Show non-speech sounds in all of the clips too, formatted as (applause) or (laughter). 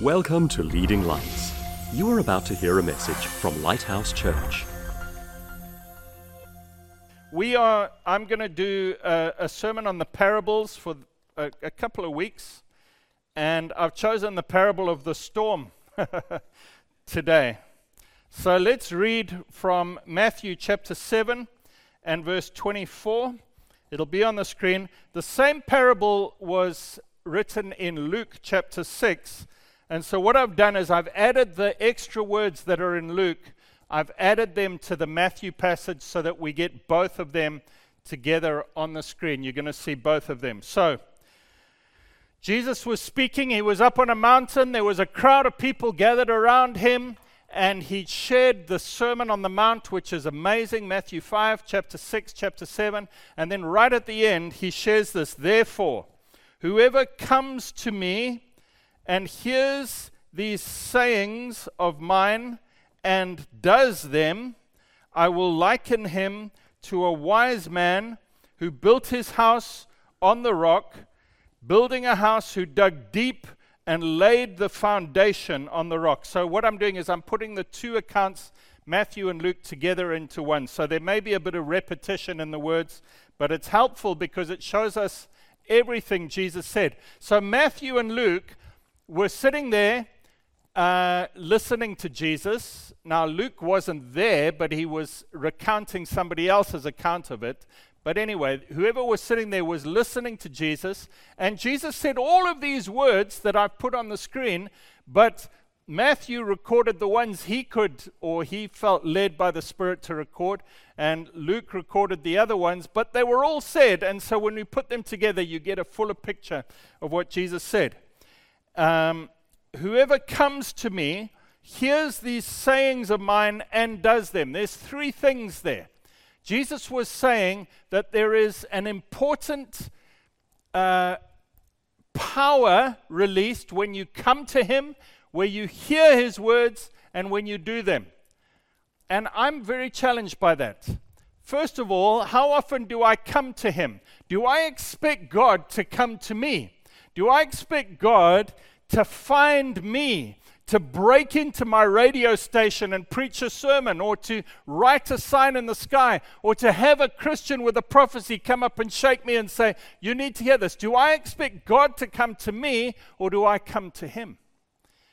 Welcome to Leading Lights. You are about to hear a message from Lighthouse Church. We are, I'm going to do a, a sermon on the parables for a, a couple of weeks, and I've chosen the parable of the storm (laughs) today. So let's read from Matthew chapter 7 and verse 24. It'll be on the screen. The same parable was written in Luke chapter 6. And so, what I've done is I've added the extra words that are in Luke, I've added them to the Matthew passage so that we get both of them together on the screen. You're going to see both of them. So, Jesus was speaking. He was up on a mountain. There was a crowd of people gathered around him and he shared the Sermon on the Mount, which is amazing Matthew 5, chapter 6, chapter 7. And then right at the end, he shares this Therefore, whoever comes to me and hears these sayings of mine and does them, I will liken him to a wise man who built his house on the rock, building a house who dug deep and laid the foundation on the rock. So, what I'm doing is I'm putting the two accounts, Matthew and Luke, together into one. So, there may be a bit of repetition in the words, but it's helpful because it shows us everything Jesus said. So, Matthew and Luke were sitting there uh, listening to Jesus. Now, Luke wasn't there, but he was recounting somebody else's account of it. But anyway, whoever was sitting there was listening to Jesus, and Jesus said all of these words that I've put on the screen, but Matthew recorded the ones he could or he felt led by the Spirit to record, and Luke recorded the other ones, but they were all said, and so when we put them together, you get a fuller picture of what Jesus said. Um, Whoever comes to me hears these sayings of mine and does them. There's three things there. Jesus was saying that there is an important uh, power released when you come to Him, where you hear His words, and when you do them. And I'm very challenged by that. First of all, how often do I come to Him? Do I expect God to come to me? Do I expect God to find me? to break into my radio station and preach a sermon, or to write a sign in the sky, or to have a Christian with a prophecy come up and shake me and say, You need to hear this. Do I expect God to come to me, or do I come to Him?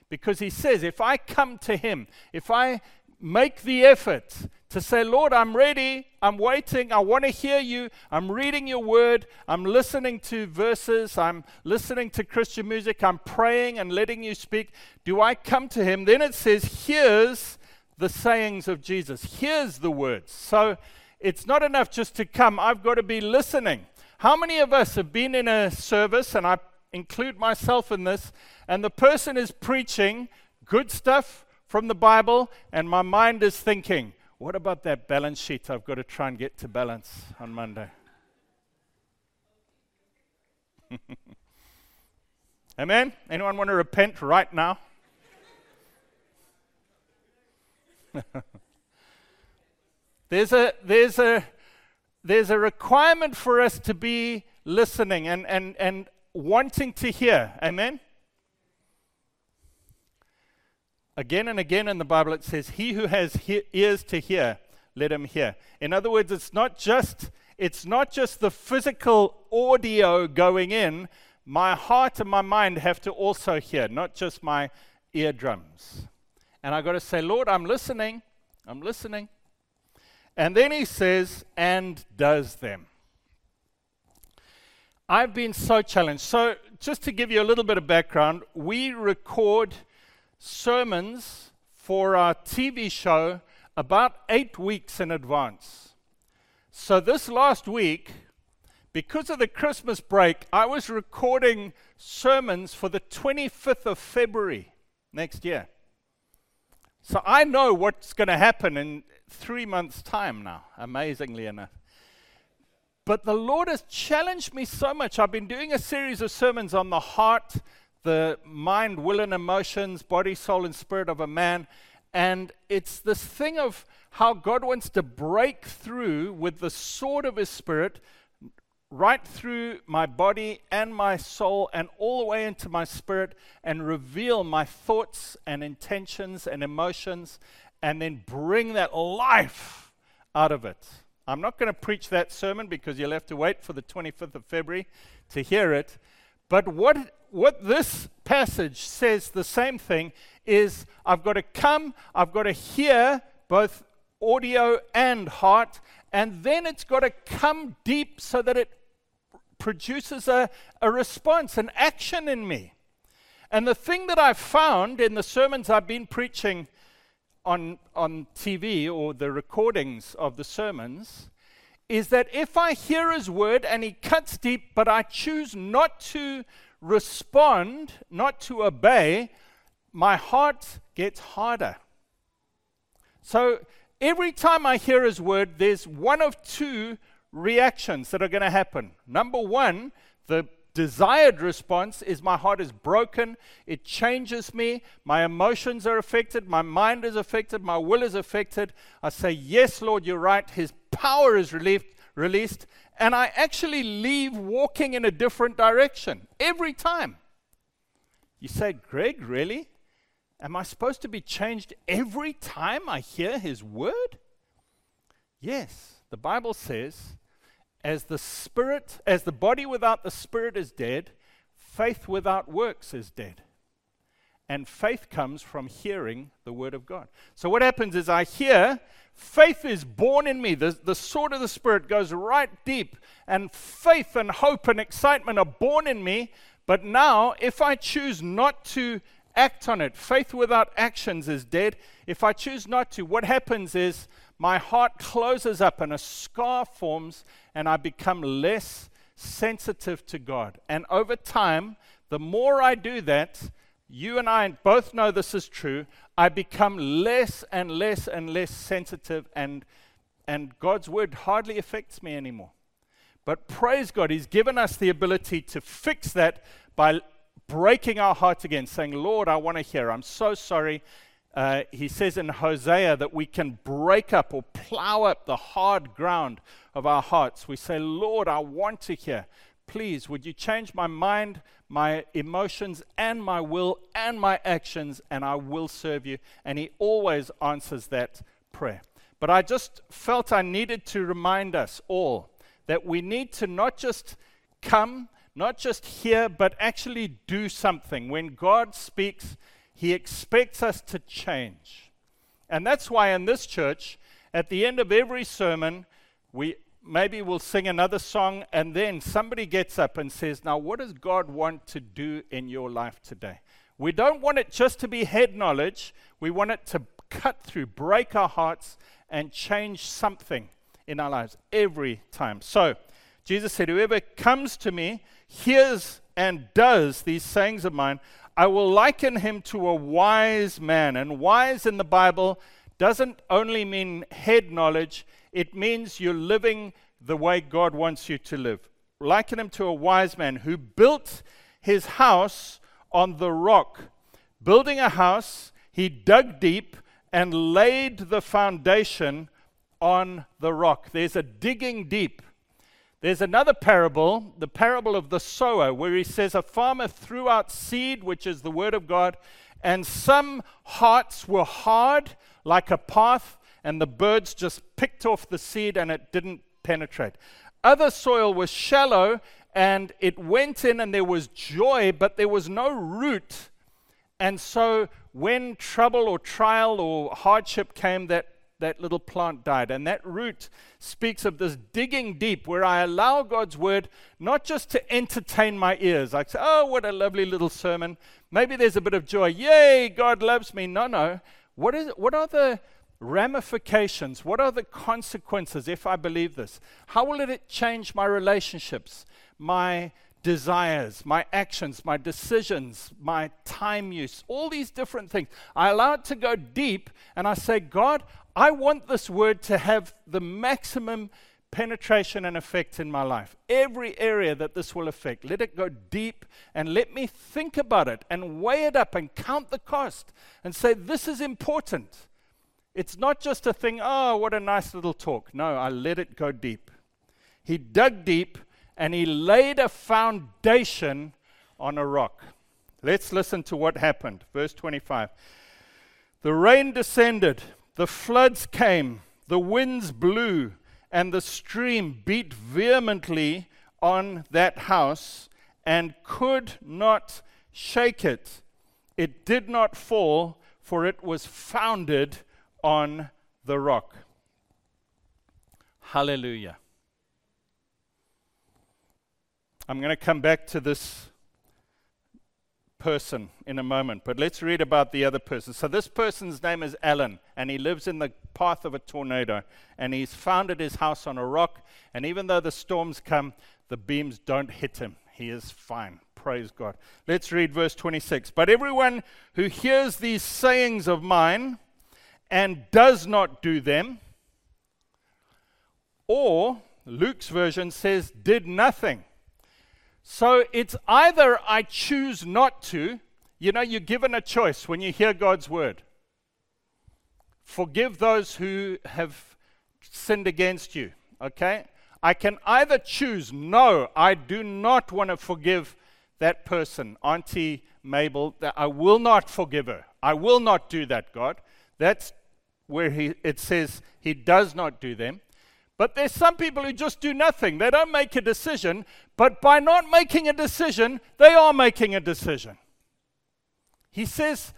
Because He says, If I come to Him, if I make the effort to say, Lord, I'm ready, I'm waiting, I want to hear you, I'm reading your word, I'm listening to verses, I'm listening to Christian music, I'm praying and letting you speak. Do I come to him? Then it says, Here's the sayings of Jesus, here's the words. So it's not enough just to come, I've got to be listening. How many of us have been in a service, and I include myself in this, and the person is preaching good stuff from the Bible, and my mind is thinking, what about that balance sheet I've got to try and get to balance on Monday? (laughs) Amen? Anyone want to repent right now? (laughs) there's a there's a there's a requirement for us to be listening and, and, and wanting to hear. Amen? Again and again in the Bible, it says, He who has he- ears to hear, let him hear. In other words, it's not just it's not just the physical audio going in. My heart and my mind have to also hear, not just my eardrums. And I got to say, Lord, I'm listening. I'm listening. And then he says, and does them. I've been so challenged. So, just to give you a little bit of background, we record sermons for our TV show about eight weeks in advance. So, this last week, because of the Christmas break, I was recording sermons for the 25th of February next year. So, I know what's going to happen in three months' time now, amazingly enough. But the Lord has challenged me so much. I've been doing a series of sermons on the heart the mind, will, and emotions, body, soul, and spirit of a man. And it's this thing of how God wants to break through with the sword of his spirit, right through my body and my soul and all the way into my spirit and reveal my thoughts and intentions and emotions and then bring that life out of it. I'm not going to preach that sermon because you'll have to wait for the 25th of February to hear it. But what, what this passage says, the same thing, is I've got to come, I've got to hear both audio and heart, and then it's got to come deep so that it produces a, a response, an action in me. And the thing that I've found in the sermons I've been preaching on, on TV or the recordings of the sermons is that if I hear his word and he cuts deep, but I choose not to respond, not to obey, my heart gets harder. So every time I hear his word, there's one of two reactions that are going to happen. Number one, the desired response is my heart is broken, it changes me, my emotions are affected, my mind is affected, my will is affected. I say, Yes, Lord, you're right. His power is relieved, released, and I actually leave walking in a different direction every time. You say, Gregg, really? Am I supposed to be changed every time I hear his word? Yes, the Bible says as the spirit, as the body without the spirit is dead, faith without works is dead. And faith comes from hearing the word of God. So what happens is I hear, faith is born in me. The, the sword of the spirit goes right deep, and faith and hope and excitement are born in me. But now, if I choose not to act on it, faith without actions is dead. If I choose not to, what happens is my heart closes up and a scar forms, and I become less sensitive to God. And over time, the more I do that, you and I both know this is true, I become less and less and less sensitive, and, and God's word hardly affects me anymore. But praise God, He's given us the ability to fix that by breaking our hearts again, saying, Lord, I want to hear. I'm so sorry. Uh, he says in Hosea that we can break up or plow up the hard ground of our hearts. We say, Lord, I want to hear. Please, would you change my mind, my emotions, and my will, and my actions, and I will serve you. And He always answers that prayer. But I just felt I needed to remind us all that we need to not just come, not just hear, but actually do something. When God speaks, he expects us to change. And that's why in this church, at the end of every sermon, we maybe we'll sing another song, and then somebody gets up and says, Now, what does God want to do in your life today? We don't want it just to be head knowledge, we want it to cut through, break our hearts, and change something in our lives every time. So, Jesus said, Whoever comes to me, hears, and does these sayings of mine, I will liken him to a wise man. And wise in the Bible doesn't only mean head knowledge, it means you're living the way God wants you to live. Liken him to a wise man who built his house on the rock. Building a house, he dug deep and laid the foundation on the rock. There's a digging deep. There's another parable, the parable of the sower, where he says a farmer threw out seed, which is the word of God, and some hearts were hard like a path, and the birds just picked off the seed and it didn't penetrate. Other soil was shallow and it went in and there was joy, but there was no root. And so when trouble or trial or hardship came, that that little plant died. And that root speaks of this digging deep where I allow God's word not just to entertain my ears. I say, oh, what a lovely little sermon. Maybe there's a bit of joy. Yay, God loves me. No, no. What, is, what are the ramifications? What are the consequences if I believe this? How will it change my relationships, my desires, my actions, my decisions, my time use, all these different things. I allow it to go deep and I say, God, I want this word to have the maximum penetration and effect in my life. Every area that this will affect, let it go deep and let me think about it and weigh it up and count the cost and say, this is important. It's not just a thing, oh, what a nice little talk. No, I let it go deep. He dug deep and he laid a foundation on a rock. Let's listen to what happened. Verse 25. The rain descended, the floods came, the winds blew, and the stream beat vehemently on that house and could not shake it. It did not fall, for it was founded on the rock. Hallelujah. I'm going to come back to this person in a moment, but let's read about the other person. So, this person's name is Alan, and he lives in the path of a tornado, and he's founded his house on a rock. And even though the storms come, the beams don't hit him. He is fine. Praise God. Let's read verse 26. But everyone who hears these sayings of mine and does not do them, or Luke's version says, did nothing. So it's either I choose not to, you know, you're given a choice when you hear God's word. Forgive those who have sinned against you, okay? I can either choose, no, I do not want to forgive that person, Auntie Mabel, that I will not forgive her. I will not do that, God. That's where he, it says he does not do them. But there's some people who just do nothing. They don't make a decision, but by not making a decision, they are making a decision. He says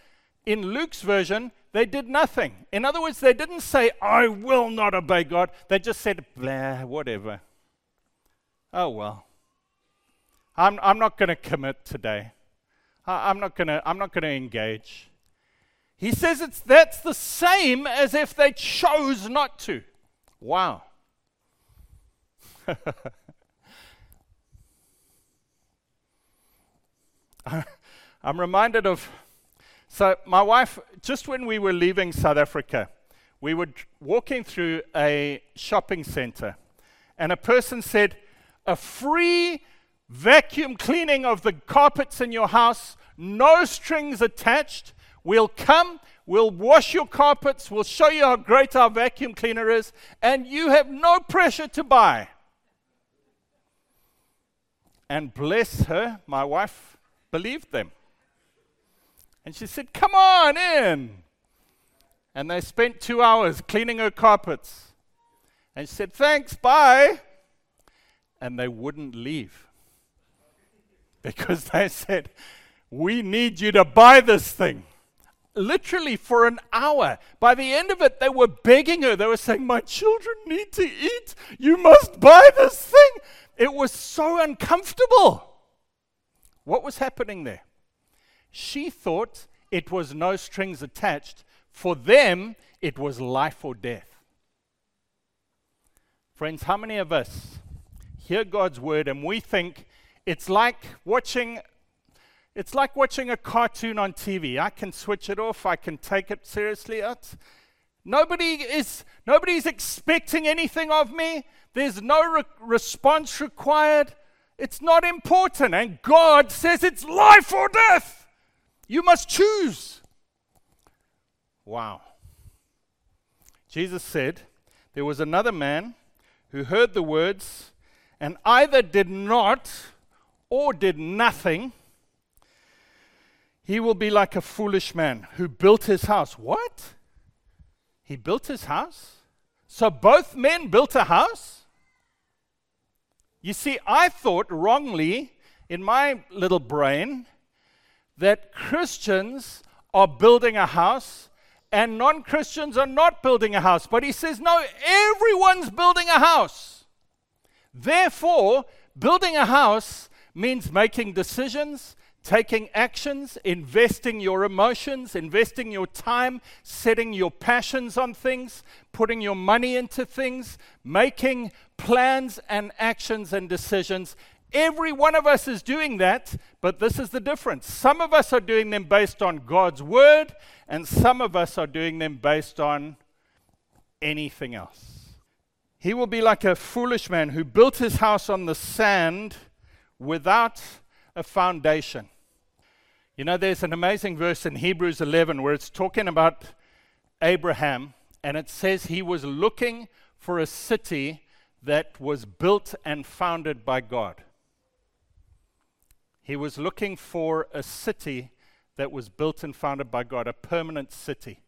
in Luke's version, they did nothing. In other words, they didn't say, I will not obey God. They just said, blah, whatever. Oh, well. I'm, I'm not going to commit today. I, I'm not going to I'm not going to engage. He says it's that's the same as if they chose not to. Wow. (laughs) I'm reminded of so, my wife, just when we were leaving South Africa, we were walking through a shopping center, and a person said, A free vacuum cleaning of the carpets in your house, no strings attached. We'll come, we'll wash your carpets, we'll show you how great our vacuum cleaner is, and you have no pressure to buy. And bless her, my wife believed them. And she said, Come on in. And they spent two hours cleaning her carpets. And she said, Thanks, bye. And they wouldn't leave (laughs) because they said, We need you to buy this thing. Literally for an hour. By the end of it, they were begging her. They were saying, My children need to eat. You must buy this thing. It was so uncomfortable. What was happening there? She thought it was no strings attached. For them, it was life or death. Friends, how many of us hear God's word and we think it's like watching it's like watching a cartoon on TV. I can switch it off, I can take it seriously. It's, nobody is nobody's expecting anything of me. There's no re- response required. It's not important and God says it's life or death. You must choose. Wow. Jesus said there was another man who heard the words and either did not or did nothing. He will be like a foolish man who built his house. What? He built his house? So both men built a house? You see, I thought wrongly in my little brain that Christians are building a house and non Christians are not building a house. But he says, no, everyone's building a house. Therefore, building a house means making decisions, taking actions, investing your emotions, investing your time, setting your passions on things, putting your money into things, making plans and actions and decisions Every one of us is doing that, but this is the difference. Some of us are doing them based on God's word, and some of us are doing them based on anything else. He will be like a foolish man who built his house on the sand without a foundation. You know, there's an amazing verse in Hebrews 11 where it's talking about Abraham, and it says he was looking for a city that was built and founded by God. He was looking for a city that was built and founded by God, a permanent city.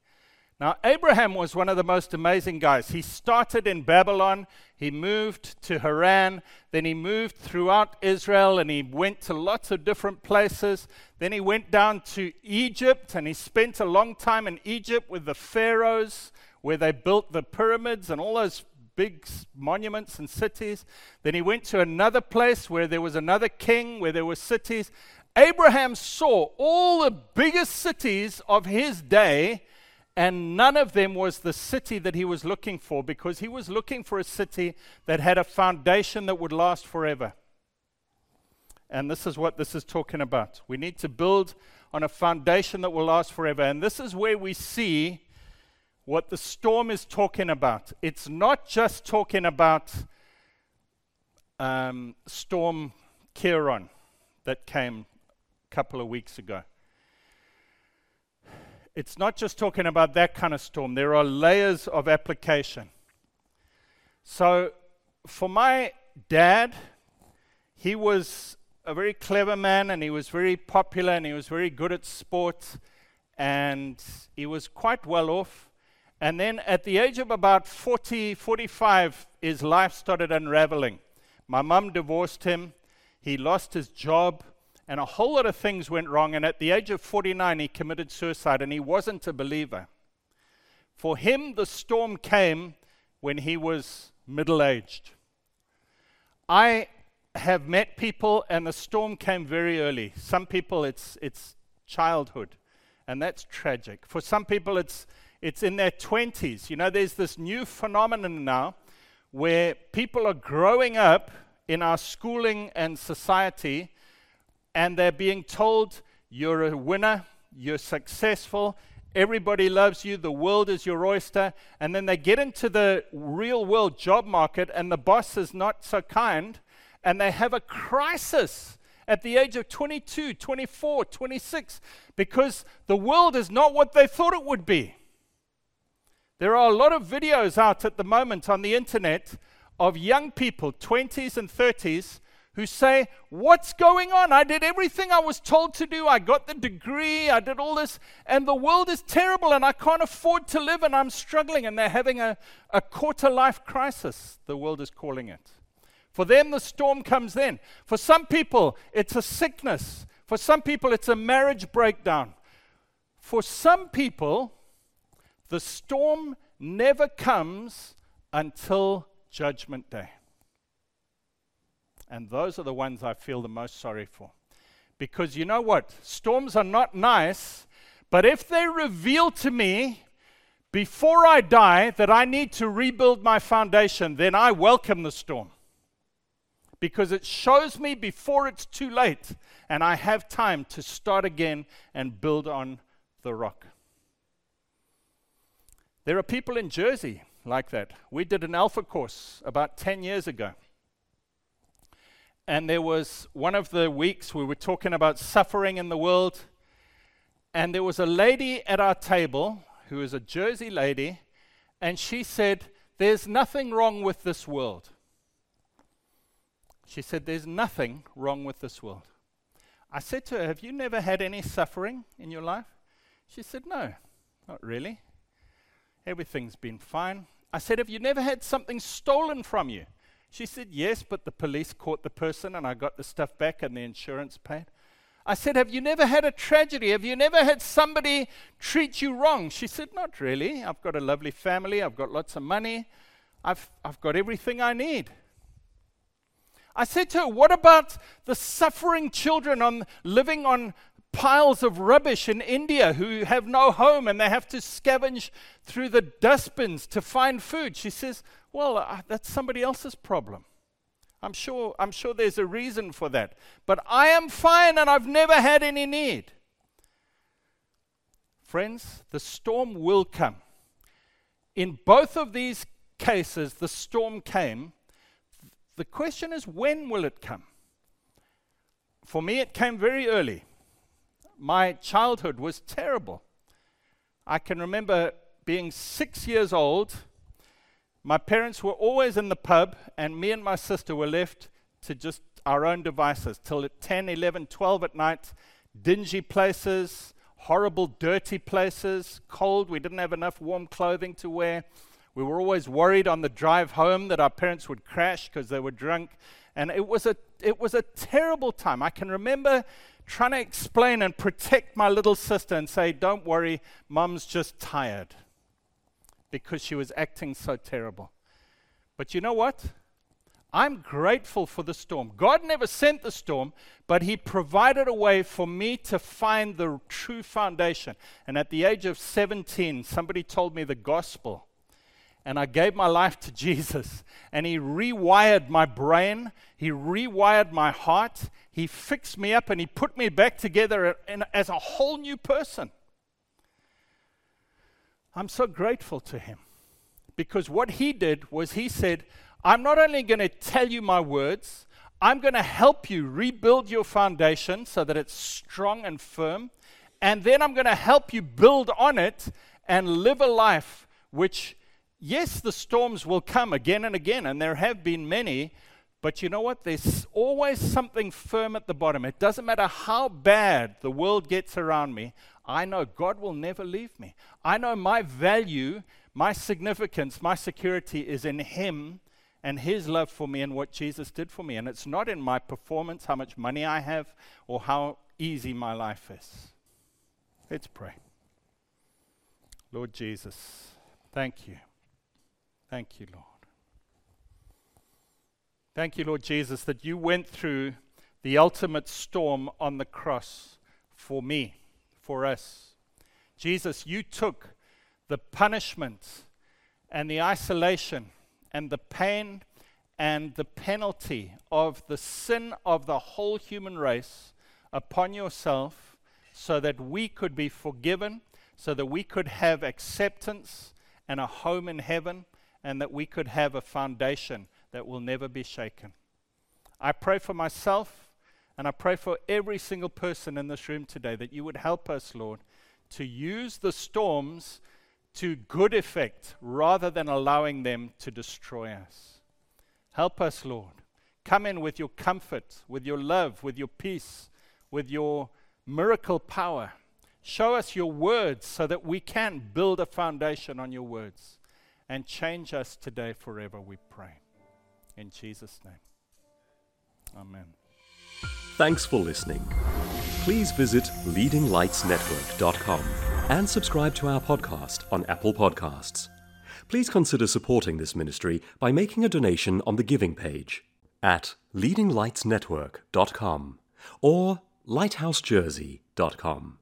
Now, Abraham was one of the most amazing guys. He started in Babylon, he moved to Haran, then he moved throughout Israel and he went to lots of different places. Then he went down to Egypt and he spent a long time in Egypt with the pharaohs where they built the pyramids and all those big monuments and cities. Then he went to another place where there was another king, where there were cities. Abraham saw all the biggest cities of his day and none of them was the city that he was looking for because he was looking for a city that had a foundation that would last forever. And this is what this is talking about. We need to build on a foundation that will last forever. And this is where we see what the storm is talking about. It's not just talking about um, Storm Ciarán that came a couple of weeks ago it's not just talking about that kind of storm, there are layers of application. So, for my dad, he was a very clever man and he was very popular and he was very good at sports and he was quite well off. And then at the age of about 40, 45, his life started unraveling. My mum divorced him, he lost his job and a whole lot of things went wrong. And at the age of 49, he committed suicide, and he wasn't a believer. For him, the storm came when he was middle aged. I have met people, and the storm came very early. Some people, it's, it's childhood, and that's tragic. For some people, it's, it's in their 20s. You know, there's this new phenomenon now where people are growing up in our schooling and society and they're being told, You're a winner, you're successful, everybody loves you, the world is your oyster. And then they get into the real world job market, and the boss is not so kind, and they have a crisis at the age of 22, 24, 26, because the world is not what they thought it would be. There are a lot of videos out at the moment on the internet of young people, 20s and 30s, who say, What's going on? I did everything I was told to do. I got the degree. I did all this. And the world is terrible and I can't afford to live and I'm struggling. And they're having a, a quarter life crisis, the world is calling it. For them, the storm comes then. For some people, it's a sickness. For some people, it's a marriage breakdown. For some people, the storm never comes until Judgment Day. And those are the ones I feel the most sorry for. Because you know what? Storms are not nice, but if they reveal to me before I die that I need to rebuild my foundation, then I welcome the storm. Because it shows me before it's too late and I have time to start again and build on the rock. There are people in Jersey like that. We did an alpha course about 10 years ago. And there was one of the weeks we were talking about suffering in the world. And there was a lady at our table who is a Jersey lady, and she said, There's nothing wrong with this world. She said, There's nothing wrong with this world. I said to her, Have you never had any suffering in your life? She said, No, not really. Everything's been fine. I said, Have you never had something stolen from you? She said, Yes, but the police caught the person and I got the stuff back and the insurance paid. I said, Have you never had a tragedy? Have you never had somebody treat you wrong? She said, Not really. I've got a lovely family. I've got lots of money. I've, I've got everything I need. I said to her, What about the suffering children on, living on piles of rubbish in India who have no home and they have to scavenge through the dustbins to find food? She says, well, uh, that's somebody else's problem. I'm sure, I'm sure there's a reason for that. But I am fine and I've never had any need. Friends, the storm will come. In both of these cases, the storm came. The question is, when will it come? For me, it came very early. My childhood was terrible. I can remember being six years old my parents were always in the pub, and me and my sister were left to just our own devices till at 10, 11, 12 at night, dingy places, horrible, dirty places, cold. We didn't have enough warm clothing to wear. We were always worried on the drive home that our parents would crash because they were drunk. And it was, a, it was a terrible time. I can remember trying to explain and protect my little sister and say, Don't worry, mom's just tired because she was acting so terrible. But you know what? I'm grateful for the storm. God never sent the storm, but He provided a way for me to find the true foundation. And at the age of 17, somebody told me the gospel. And I gave my life to Jesus. And He rewired my brain, He rewired my heart, He fixed me up, and He put me back together as a whole new person. I'm so grateful to Him because what He did was He said, I'm not only going to tell you my words, I'm going to help you rebuild your foundation so that it's strong and firm. And then I'm going to help you build on it and live a life which, yes, the storms will come again and again, and there have been many. But you know what? There's always something firm at the bottom. It doesn't matter how bad the world gets around me, I know God will never leave me. I know my value, my significance, my security is in Him and his love for me and what Jesus did for me. And it's not in my performance, how much money I have, or how easy my life is. Let's pray. Lord Jesus, thank you. Thank you, Lord. Thank you, Lord Jesus, that you went through the ultimate storm on the cross for me, for us. Jesus, you took the punishment and the isolation and the pain and the penalty of the sin of the whole human race upon yourself so that we could be forgiven, so that we could have acceptance and a home in heaven, and that we could have a foundation that will never be shaken. I pray for myself and I pray for every single person in this room today that you would help us, Lord, to use the storms to good effect rather than allowing them to destroy us. Help us, Lord. Come in with your comfort, with your love, with your peace, with your miracle power. Show us your words so that we can build a foundation on your words and change us today forever, we pray. In Jesus' name. Amen. Thanks for listening. Please visit leadinglightsnetwork.com and subscribe to our podcast on Apple Podcasts. Please consider supporting this ministry by making a donation on the giving page at leadinglightsnetwork.com or lighthousejersey.com.